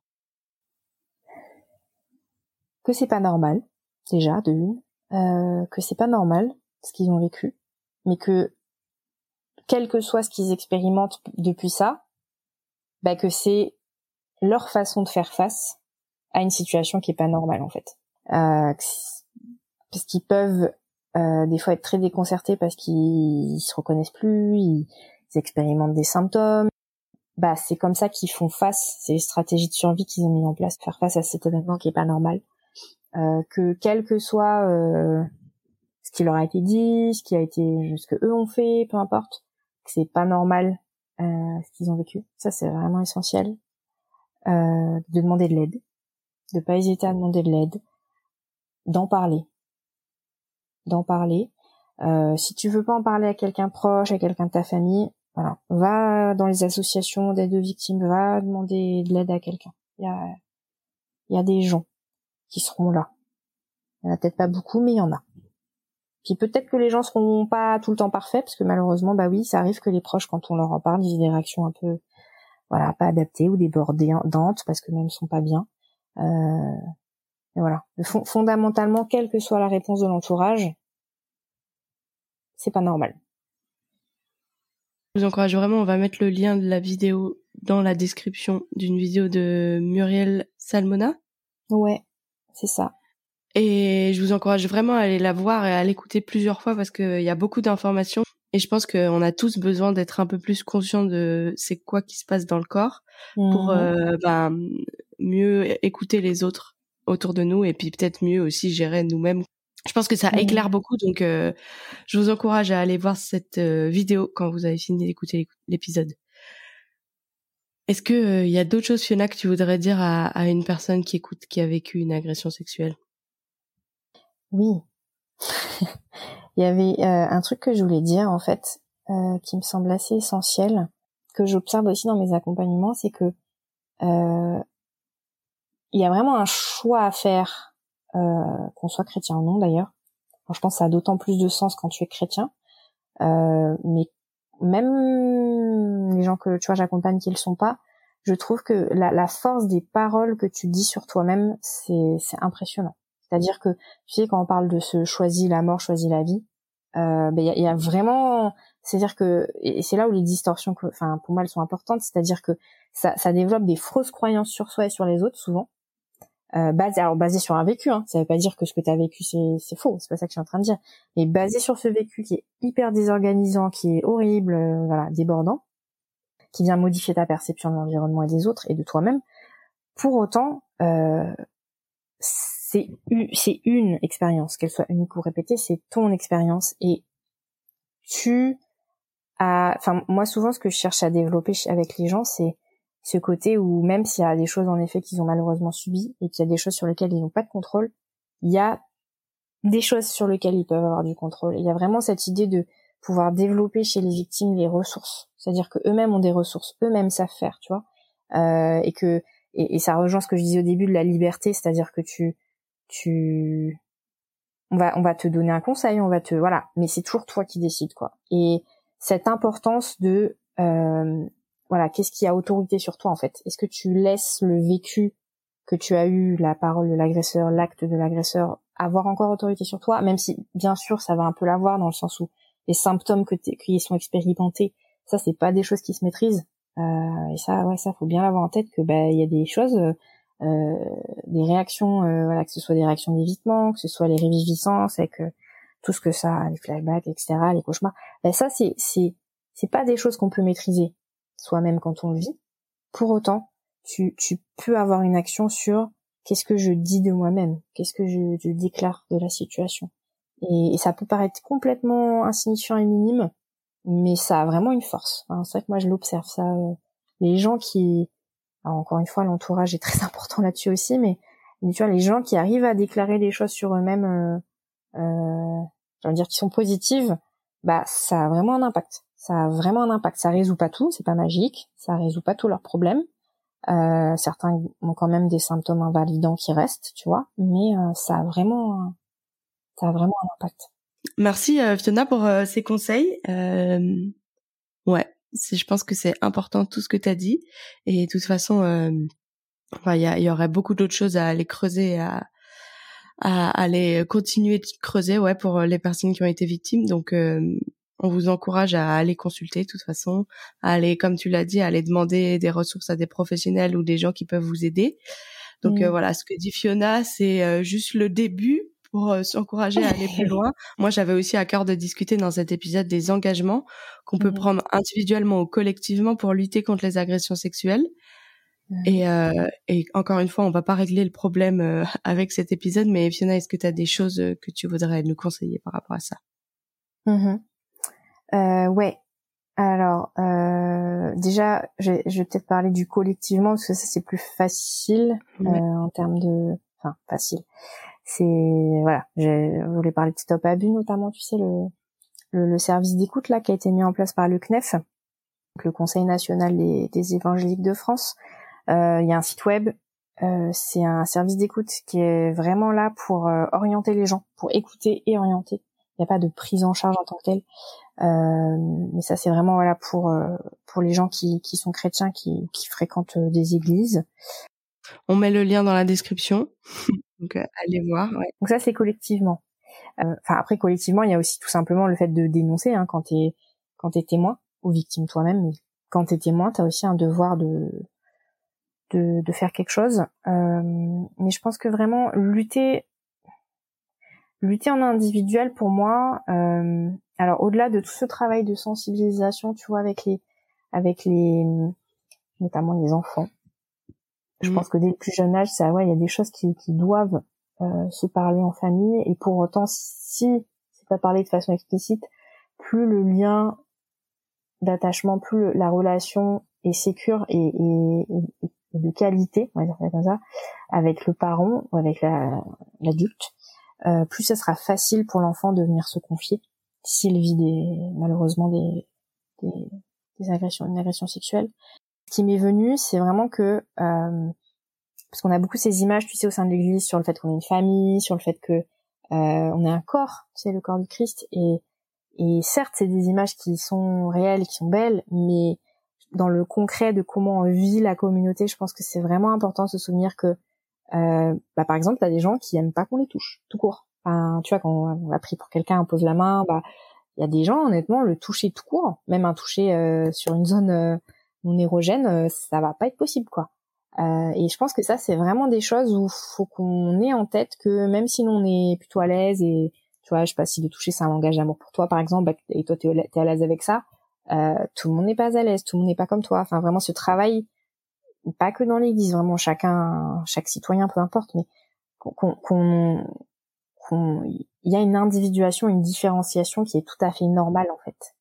Que c'est pas normal, déjà, de une euh, que c'est pas normal ce qu'ils ont vécu, mais que quel que soit ce qu'ils expérimentent depuis ça, bah que c'est leur façon de faire face à une situation qui est pas normale en fait. Euh, parce qu'ils peuvent euh, des fois être très déconcertés parce qu'ils se reconnaissent plus, ils, expérimentent des symptômes. Bah c'est comme ça qu'ils font face, c'est les stratégies de survie qu'ils ont mis en place, faire face à cet événement qui est pas normal. Euh, que quel que soit euh, ce qui leur a été dit, ce qui a été, ce que eux ont fait, peu importe, que c'est pas normal euh, ce qu'ils ont vécu. Ça c'est vraiment essentiel. de demander de l'aide, de pas hésiter à demander de l'aide, d'en parler, d'en parler. Euh, si tu veux pas en parler à quelqu'un proche, à quelqu'un de ta famille, voilà, va dans les associations d'aide aux victimes, va demander de l'aide à quelqu'un. Il y a, y a des gens qui seront là. Il y en a peut-être pas beaucoup, mais il y en a. Puis peut-être que les gens seront pas tout le temps parfaits, parce que malheureusement, bah oui, ça arrive que les proches, quand on leur en parle, ils aient des réactions un peu, voilà, pas adaptées ou débordantes, parce que même sont pas bien. Euh, et voilà. fondamentalement, quelle que soit la réponse de l'entourage, c'est pas normal. Je vous encourage vraiment, on va mettre le lien de la vidéo dans la description d'une vidéo de Muriel Salmona. Ouais. C'est ça. Et je vous encourage vraiment à aller la voir et à l'écouter plusieurs fois parce qu'il y a beaucoup d'informations. Et je pense qu'on a tous besoin d'être un peu plus conscients de c'est quoi qui se passe dans le corps pour mhm. euh, ben, mieux écouter les autres autour de nous et puis peut-être mieux aussi gérer nous-mêmes Je pense que ça éclaire beaucoup, donc je vous encourage à aller voir cette vidéo quand vous avez fini d'écouter l'épisode. Est-ce que il y a d'autres choses, Fiona, que tu voudrais dire à, à, une personne qui écoute, qui a vécu une agression sexuelle? Oui. il y avait un truc que je voulais dire en fait, qui me semble assez essentiel, que j'observe aussi dans mes accompagnements, c'est que euh, il y a vraiment un choix à faire, euh, qu'on soit chrétien ou non d'ailleurs. je pense que ça a d'autant plus de sens quand tu es chrétien. Euh, mais même les gens que tu vois j'accompagne qui le sont pas, je trouve que la, la force des paroles que tu dis sur toi-même, c'est impressionnant. C'est-à-dire que tu sais quand on parle de ce choisis la mort, choisis la vie, euh, ben, il y, a, y, a, vraiment c'est-à-dire que et c'est là où les distorsions, enfin pour moi, elles sont importantes. C'est-à-dire que ça, ça développe des fausses croyances sur soi et sur les autres souvent. Euh, basé, alors basé sur un vécu, hein. ça veut pas dire que ce que tu as vécu c'est, c'est faux, c'est pas ça que je suis en train de dire, mais basé sur ce vécu qui est hyper désorganisant, qui est horrible, euh, voilà, débordant, qui vient modifier ta perception de l'environnement et des autres et de toi-même. Pour autant, euh, c'est une expérience, qu'elle soit unique ou répétée, c'est ton expérience et tu enfin moi souvent ce que je cherche à développer avec les gens c'est ce côté où même s'il y a des choses en effet qu'ils ont malheureusement subies et qu'il y a des choses sur lesquelles ils n'ont pas de contrôle, il y a des choses sur lesquelles ils peuvent avoir du contrôle. Il y a vraiment cette idée de pouvoir développer chez les victimes les ressources, c'est-à-dire que eux-mêmes ont des ressources, eux-mêmes savent faire, tu vois, euh, et que et, ça rejoint ce que je disais au début de la liberté, c'est-à-dire que tu tu on va on va te donner un conseil, on va te voilà, mais c'est toujours toi qui décides quoi. Et cette importance de euh, voilà, qu'est-ce qui a autorité sur toi en fait? Est-ce que tu laisses le vécu que tu as eu, la parole de l'agresseur, l'acte de l'agresseur, avoir encore autorité sur toi, même si bien sûr ça va un peu l'avoir dans le sens où les symptômes que qui sont expérimentés, ça c'est pas des choses qui se maîtrisent. Euh, et ça, ouais, ça faut bien l'avoir en tête que bah il y a des choses, euh, des réactions, euh, voilà, que ce soit des réactions d'évitement, que ce soit les réviviscences, avec tout ce que ça, les flashbacks, etc., les cauchemars, ben ça c'est c'est c'est pas des choses qu'on peut maîtriser soi-même quand on le vit. Pour autant, tu tu peux avoir une action sur qu'est-ce que je dis de moi-même, qu'est-ce que je, je, déclare de la situation. Et, ça peut paraître complètement insignifiant et minime, mais ça a vraiment une force. c'est vrai que moi je l'observe ça. Euh, les gens qui, encore une fois, l'entourage est très important là-dessus aussi, mais, tu vois, les gens qui arrivent à déclarer des choses sur eux-mêmes euh, euh, dire qui sont positives, bah ça a vraiment un impact. Ça a vraiment un impact. Ça résout pas tout, c'est pas magique, ça résout pas tous leurs problèmes. Euh, certains ont quand même des symptômes invalidants qui restent, tu vois, mais euh, ça a vraiment, ça a vraiment un impact. Merci euh, Fiona pour euh, ces conseils. ouais, je pense que c'est important tout ce que tu as dit, et de toute façon, il y, y, aurait beaucoup d'autres choses à aller creuser, à, à aller continuer de creuser ouais pour les personnes qui ont été victimes donc euh, on vous encourage à aller consulter de toute façon à aller comme tu l'as dit à aller demander des ressources à des professionnels ou des gens qui peuvent vous aider. Donc euh, voilà ce que dit Fiona c'est euh, juste le début pour s'encourager à aller plus loin. Moi, j'avais aussi à cœur de discuter dans cet épisode des engagements qu'on peut mmh prendre individuellement ou collectivement pour lutter contre les agressions sexuelles. Et, euh, et, encore une fois, on va pas régler le problème euh, avec cet épisode, mais Fiona, est-ce que tu as des choses euh, que tu voudrais nous conseiller par rapport à ça? Mmh euh, Ouais. Alors, euh, déjà, je, je vais peut-être parler du collectivement parce que ça c'est plus facile en termes de, enfin facile. C'est voilà, je voulais parler de Stop Abus notamment, tu sais le, le, le service d'écoute là qui a été mis en place par le CNEF, le Conseil national des, des évangéliques de France. Euh, il y a un site web, euh, c'est un service d'écoute qui est vraiment là pour euh, orienter les gens, pour écouter et orienter. Il n'y a pas de prise en charge en tant que telle. Euh, mais ça, c'est vraiment voilà pour pour les gens qui, qui sont chrétiens, qui, qui fréquentent des églises. On met le lien dans la description, donc allez voir. Ouais. Donc ça, c'est collectivement. Enfin après, collectivement, il y a aussi tout simplement le fait de dénoncer hein, quand t'es quand t'es témoin ou victime toi-même. Mais quand t'es témoin, t'as aussi un devoir de de, de faire quelque chose. Euh, mais je pense que vraiment lutter, lutter en individuel pour moi. Euh, alors au-delà de tout ce travail de sensibilisation, tu vois, avec les, avec les, notamment les enfants. Je mmh. pense que dès le plus jeune âge, ça, ouais, il y a des choses qui, qui doivent se parler en famille et pour autant si c'est pas parlé de façon explicite plus le lien d'attachement plus la relation est sécure et, et, de qualité on va dire comme ça avec le parent ou avec l'adulte euh, plus ça sera facile pour l'enfant de venir se confier s'il vit des malheureusement des, des, des agressions une agression sexuelle ce qui m'est venu c'est vraiment que euh, parce qu'on a beaucoup ces images, tu sais, au sein de l'Église sur le fait qu'on est une famille, sur le fait que euh, on est un corps, c'est le corps du Christ. Et, et certes, c'est des images qui sont réelles, qui sont belles, mais dans le concret de comment on vit la communauté, je pense que c'est vraiment important de se souvenir que, euh, bah, par exemple, t'as des gens qui aiment pas qu'on les touche, tout court. Enfin, tu vois, quand on a pris pour quelqu'un, on pose la main, bah, il y a des gens, honnêtement, le toucher tout court, même un toucher euh, sur une zone euh, non érogène, euh, ça va pas être possible, quoi. Euh, et je pense que ça, c'est vraiment des choses où faut qu'on ait en tête que même si on est plutôt à l'aise et tu vois, je sais pas si le toucher c'est un langage d'amour pour toi par exemple, bah, et toi t'es es à l'aise avec ça, euh, tout le monde n'est pas à l'aise, tout le monde n'est pas comme toi. Enfin vraiment ce travail, pas que dans l'Église, vraiment chacun, chaque citoyen, peu importe, mais qu'on qu'on il y a une individuation, une différenciation qui est tout à fait normale en fait.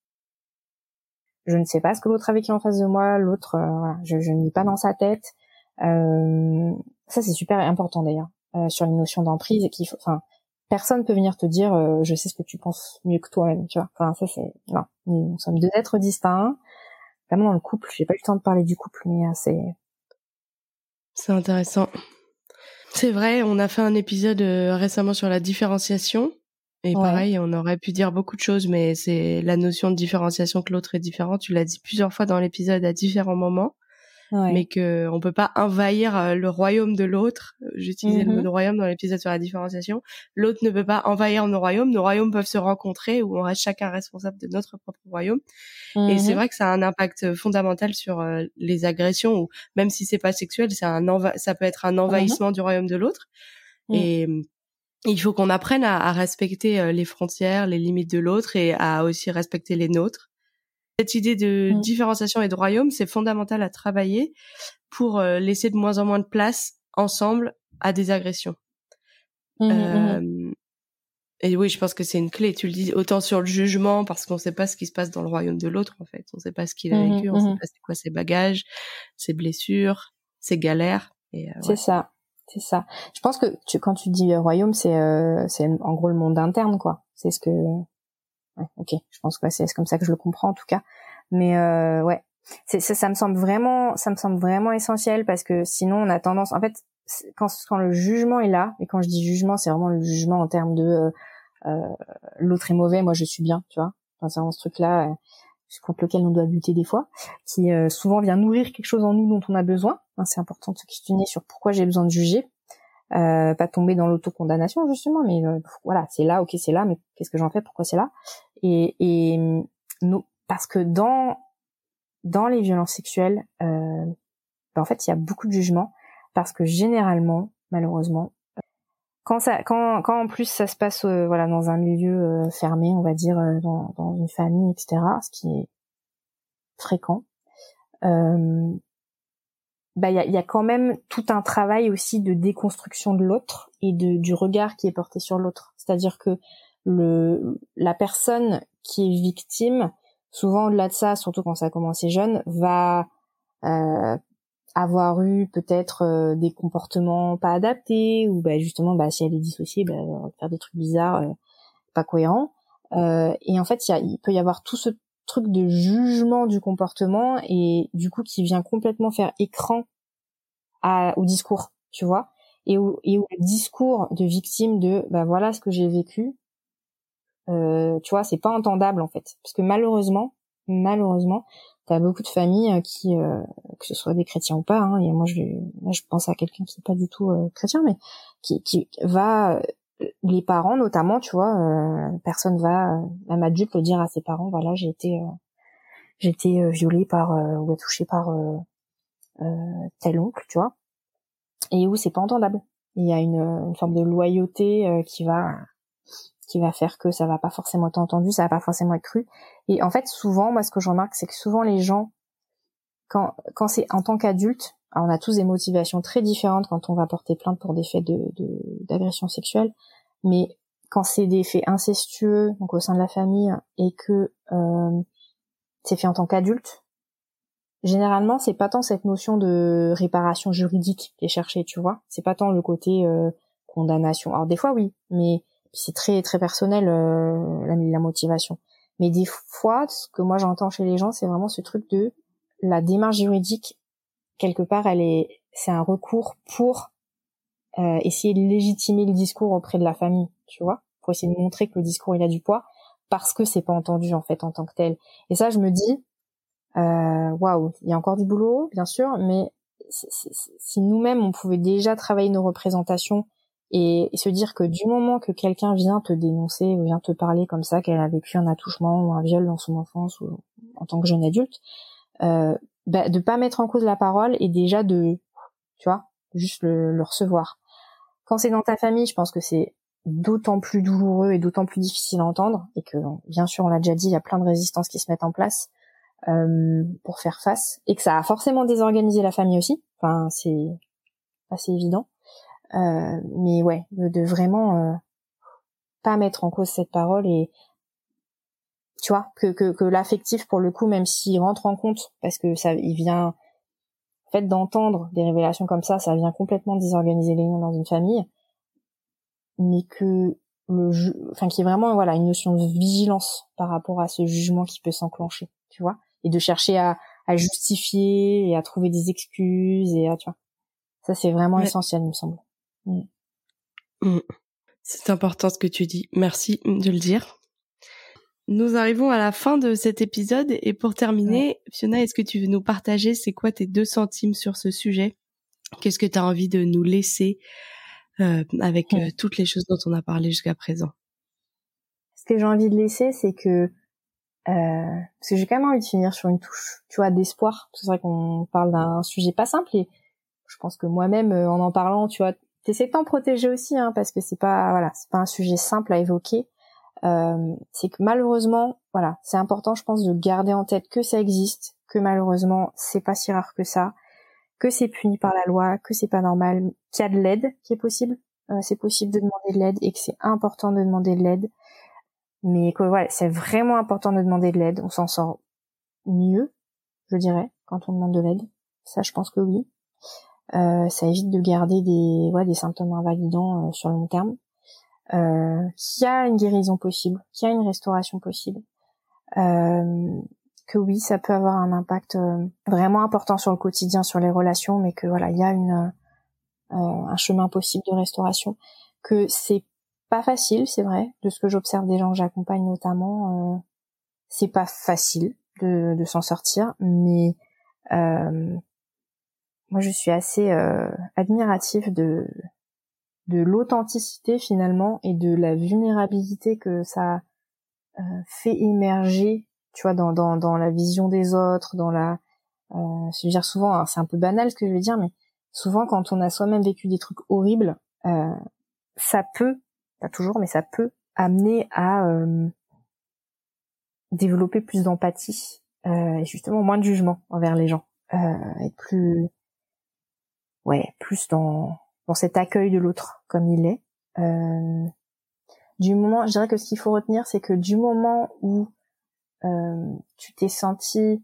Je ne sais pas ce que l'autre a vécu en face de moi, l'autre, euh, je, je ne lis pas dans sa tête. Euh, ça c'est super important d'ailleurs euh, sur les notions d'emprise et qu'il faut, enfin, personne peut venir te dire euh, je sais ce que tu penses mieux que toi-même, tu vois. Enfin ça c'est non, nous sommes deux êtres distincts. Vraiment dans le couple, j'ai pas eu le temps de parler du couple, mais c'est c'est intéressant. C'est vrai, on a fait un épisode récemment sur la différenciation. Et pareil, on aurait pu dire beaucoup de choses, mais c'est la notion de différenciation que l'autre est différent. Tu l'as dit plusieurs fois dans l'épisode à différents moments mais que on peut pas envahir euh, le royaume de l'autre. J'utilisais le mot mm-hmm. royaume dans l'épisode sur la différenciation. L'autre ne peut pas envahir nos royaumes. Nos royaumes peuvent se rencontrer où on reste chacun responsable de notre propre royaume. Et c'est mm-hmm. vrai que ça a un impact fondamental sur euh, les agressions ou même si c'est pas sexuel, c'est un ça peut être un envahissement mm-hmm. du royaume de l'autre. Mm. Et il faut qu'on apprenne à, à, respecter euh, les frontières, les limites de l'autre et à aussi respecter les nôtres. Cette idée de mmh. différenciation et de royaume, c'est fondamental à travailler pour euh, laisser de moins en moins de place ensemble à des agressions. Mmh, mmh, et oui, je pense que c'est une clé. Tu le dis autant sur le jugement parce qu'on ne sait pas ce qui se passe dans le royaume de l'autre en fait. On ne sait pas ce qu'il a vécu, on ne sait pas c'est quoi ses bagages, ses blessures, ses galères. Euh, c'est ça, c'est ça. Je pense que tu, quand tu dis euh, royaume, c'est c'est en gros le monde interne quoi. C'est ce que ouais, ok, je pense que c'est comme ça que je le comprends en tout cas. Mais euh, ouais, ça, ça me semble vraiment, ça me semble vraiment essentiel parce que sinon on a tendance, en fait, quand quand le jugement est là, et quand je dis jugement, c'est vraiment le jugement en termes de euh, euh l'autre est mauvais, moi je suis bien, tu vois. C'est vraiment ce truc-là euh, contre lequel on doit lutter des fois, qui euh, souvent vient nourrir quelque chose en nous dont on a besoin. Hein, c'est important de se questionner sur pourquoi j'ai besoin de juger, euh, pas tomber dans l'autocondamnation justement, mais voilà, c'est là, ok, c'est là, mais qu'est-ce que j'en fais, pourquoi c'est là? Et, et nous, parce que dans dans les violences sexuelles, euh, ben, en fait, il y a beaucoup de jugements parce que généralement, malheureusement, quand ça, quand, quand en plus ça se passe, euh, voilà, dans un milieu euh, fermé, on va dire, euh, dans, dans une famille, etc., ce qui est fréquent, euh, bah il y a, y a, quand même tout un travail aussi de déconstruction de l'autre et de, du regard qui est porté sur l'autre. C'est-à-dire que le la personne qui est victime, souvent au-delà de ça, surtout quand ça a commencé jeune, va euh, avoir eu peut-être euh, des comportements pas adaptés ou bah, justement bah, si elle est dissociée, bah, faire des trucs bizarres, euh, pas cohérents. Euh, et en fait, il peut y avoir tout ce truc de jugement du comportement et du coup qui vient complètement faire écran à, au discours, tu vois, et au, et discours de victime de bah voilà ce que j'ai vécu, euh, tu vois, c'est pas entendable en fait, parce que malheureusement, malheureusement, t'as beaucoup de familles euh, qui, euh, que ce soit des chrétiens ou pas, hein, et moi je, je pense à quelqu'un qui est pas du tout euh, chrétien, mais qui, qui va, les parents notamment, tu vois, personne va, même adulte, dire à ses parents, voilà, j'ai été, j'ai été violée par ou touchée par tel oncle, tu vois, et où c'est pas entendable. Il y a une, une forme de loyauté qui va qui va faire que ça va pas forcément être entendu, ça va pas forcément être cru. Et en fait, souvent, moi, ce que je remarque, c'est que souvent les gens, quand quand c'est en tant qu'adulte, On a tous des motivations très différentes quand on va porter plainte pour des faits de d'agression sexuelle, mais quand c'est des faits incestueux, donc au sein de la famille, et que euh, c'est fait en tant qu'adulte, généralement c'est pas tant cette notion de réparation juridique qui est cherchée, tu vois. C'est pas tant le côté euh, condamnation. Alors des fois oui, mais c'est très très personnel euh, la, la, motivation. Mais des fois, ce que moi j'entends chez les gens, c'est vraiment ce truc de la démarche juridique quelque part, elle est c'est un recours pour euh, essayer de légitimer le discours auprès de la famille, tu vois, pour essayer de montrer que le discours il a du poids parce que c'est pas entendu en fait en tant que tel. Et ça, je me dis, euh, waouh, il y a encore du boulot, bien sûr, mais si nous-mêmes on pouvait déjà travailler nos représentations et, se dire que du moment que quelqu'un vient te dénoncer ou vient te parler comme ça qu'elle a vécu un attouchement ou un viol dans son enfance ou en tant que jeune adulte, euh, bah, de pas mettre en cause la parole et déjà de, tu vois, juste le recevoir. Quand c'est dans ta famille, je pense que c'est d'autant plus douloureux et d'autant plus difficile à entendre et que bien sûr on l'a déjà dit, il y a plein de résistances qui se mettent en place euh, pour faire face et que ça a forcément désorganisé la famille aussi. Enfin c'est assez évident. Euh, mais ouais, de, vraiment euh, pas mettre en cause cette parole et tu vois que que, que l'affectif pour le coup même s'il rentre en compte parce que ça il vient fait d'entendre des révélations comme ça, ça vient complètement désorganiser les liens dans une famille, mais que le enfin qu'il y ait vraiment voilà une notion de vigilance par rapport à ce jugement qui peut s'enclencher, tu vois, et de chercher à, à justifier et à trouver des excuses et à, tu vois, ça c'est vraiment essentiel, il me semble. Mm. Mm. C'est important ce que tu dis. Merci de le dire. Nous arrivons à la fin de cet épisode et pour terminer, Fiona, est-ce que tu veux nous partager c'est quoi tes deux centimes sur ce sujet? Qu'est-ce que tu as envie de nous laisser euh, avec euh, toutes les choses dont on a parlé jusqu'à présent? Ce que j'ai envie de laisser, c'est que euh, parce que j'ai quand même envie de finir sur une touche, tu vois, d'espoir. C'est vrai qu'on parle d'un sujet pas simple et je pense que moi-même, euh, en en parlant, tu vois, t'essaies de t'en protéger aussi, hein, parce que c'est pas, voilà, c'est pas un sujet simple à évoquer. Euh, c'est que malheureusement, voilà, c'est important, je pense, de garder en tête que ça existe, que malheureusement, c'est pas si rare que ça, que c'est puni par la loi, que c'est pas normal, qu'il y a de l'aide qui est possible, euh, c'est possible de demander de l'aide et que c'est important de demander de l'aide, mais que voilà, c'est vraiment important de demander de l'aide, on s'en sort mieux, je dirais, quand on demande de l'aide. Ça, je pense que oui. Euh, ça évite de garder des, ouais, des symptômes invalidants sur le long terme euh, qu'il y a une guérison possible, qu'il y a une restauration possible, euh, que oui, ça peut avoir un impact euh, vraiment important sur le quotidien, sur les relations, mais que voilà, il y a une euh, un chemin possible de restauration, que c'est pas facile, c'est vrai, de ce que j'observe des gens que j'accompagne notamment, euh, c'est pas facile de, de s'en sortir, mais moi je suis assez admirative de de l'authenticité finalement et de la vulnérabilité que ça euh, fait émerger, tu vois, dans, dans, dans la vision des autres, dans la, euh, je veux dire souvent, c'est un peu banal ce que je veux dire, mais souvent quand on a soi-même vécu des trucs horribles, euh, ça peut, pas toujours, mais ça peut amener à euh, développer plus d'empathie euh, et justement moins de jugement envers les gens, euh, être plus, ouais, plus dans dans cet accueil de l'autre comme il est. Euh, du moment, je dirais que ce qu'il faut retenir, c'est que du moment où euh, tu t'es senti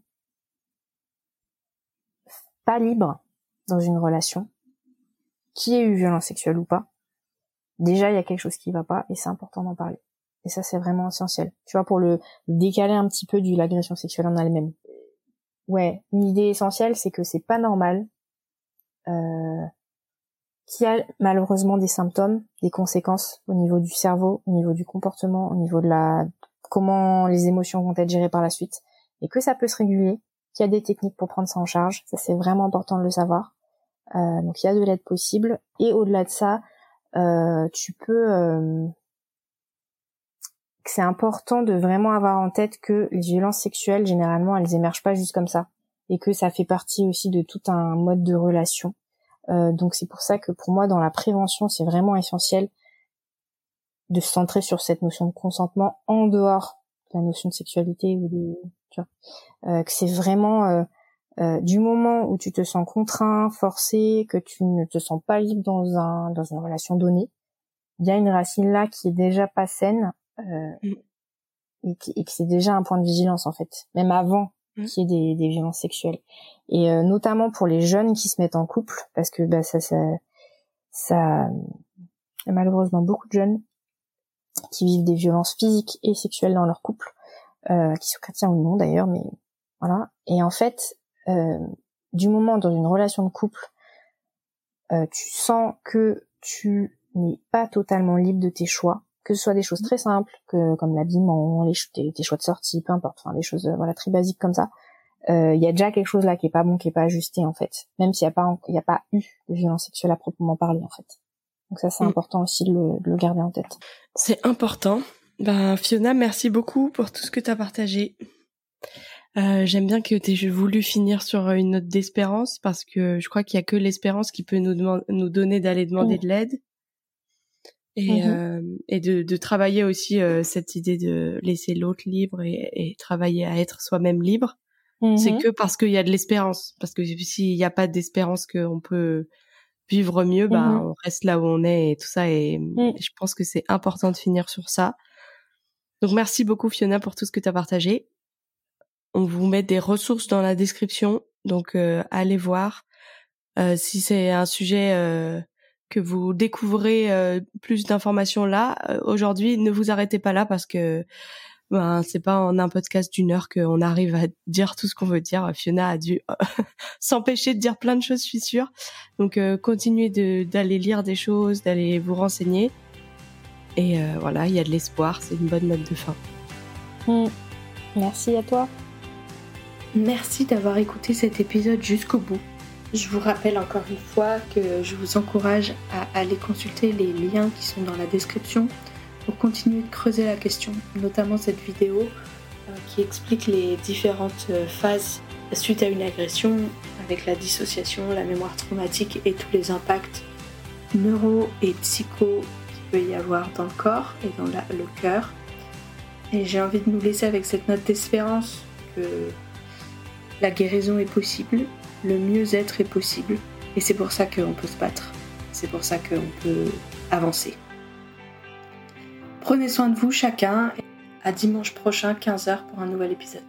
pas libre dans une relation, qui ait eu violence sexuelle ou pas, déjà il y a quelque chose qui va pas et c'est important d'en parler. Et ça c'est vraiment essentiel. Tu vois, pour le décaler un petit peu de l'agression sexuelle en elle-même. Ouais, une idée essentielle, c'est que c'est pas normal euh, qui a malheureusement des symptômes, des conséquences au niveau du cerveau, au niveau du comportement, au niveau de la comment les émotions vont être gérées par la suite, et que ça peut se réguler, qu'il y a des techniques pour prendre ça en charge, ça c'est vraiment important de le savoir. Euh, donc il y a de l'aide possible, et au-delà de ça, euh, tu peux euh, c'est important de vraiment avoir en tête que les violences sexuelles généralement elles émergent pas juste comme ça, et que ça fait partie aussi de tout un mode de relation donc c'est pour ça que pour moi dans la prévention c'est vraiment essentiel de se centrer sur cette notion de consentement en dehors de la notion de sexualité ou de tu vois, euh, que c'est vraiment euh, euh, du moment où tu te sens contraint, forcé, que tu ne te sens pas libre dans un dans une relation donnée, il y a une racine là qui est déjà pas saine euh, mm. et, et que c'est déjà un point de vigilance en fait, même avant mm. qu'il y ait des, des, violences sexuelles. Et euh, notamment pour les jeunes qui se mettent en couple, parce que bah, ça, ça, malheureusement beaucoup de jeunes qui vivent des violences physiques et sexuelles dans leur couple, euh, qui sont chrétiens ou non d'ailleurs, mais voilà. Et en fait, euh, du moment dans une relation de couple, tu sens que tu n'es pas totalement libre de tes choix, que ce soit des choses très simples, que comme l'habillement, les tes, tes, choix de sortie, peu importe, enfin des choses euh, voilà très basiques comme ça. Il y a déjà quelque chose là qui est pas bon, qui est pas ajusté en fait, même s'il y a pas il y a pas eu de violence sexuelle à proprement parler en fait. Donc ça c'est mm. important aussi de le, de le garder en tête. C'est important. Ben Fiona, merci beaucoup pour tout ce que tu as partagé. Euh, j'aime bien que tu aies voulu finir sur euh, une note d'espérance parce que je crois qu'il y a que l'espérance qui peut nous, nous donner d'aller demander de l'aide et, mmh euh, et de, de, travailler aussi euh, cette idée de laisser l'autre libre et, et, travailler à être soi-même libre. Mmh C'est que parce qu'il y a de l'espérance. Parce que s'il n'y a pas d'espérance qu'on peut vivre mieux, bah, mmh on reste là où on est et tout ça. Et, et je pense que c'est important de finir sur ça. Donc merci beaucoup Fiona pour tout ce que tu as partagé. On vous met des ressources dans la description, donc euh, allez voir. Euh, si c'est un sujet euh, que vous découvrez plus d'informations là, aujourd'hui, ne vous arrêtez pas là parce que ben, c'est pas en un podcast d'une heure qu'on arrive à dire tout ce qu'on veut dire. Fiona a dû s'empêcher de dire plein de choses, je suis sûre. Donc continuez d'aller lire des choses, d'aller vous renseigner. Et voilà, il y a de l'espoir, c'est une bonne note de fin. Mm. Merci à toi. Merci d'avoir écouté cet épisode jusqu'au bout. Je vous rappelle encore une fois que je vous encourage à aller consulter les liens qui sont dans la description pour continuer de creuser la question, notamment cette vidéo euh, qui explique les différentes euh, phases suite à une agression avec la dissociation, la mémoire traumatique et tous les impacts neuro et psycho qu'il peut y avoir dans le corps et dans le cœur. Et j'ai envie de nous laisser avec cette note d'espérance que la guérison est possible, le mieux-être est possible, et c'est pour ça qu'on peut se battre. C'est pour ça qu'on peut avancer. Prenez soin de vous chacun, à dimanche prochain 15h pour un nouvel épisode.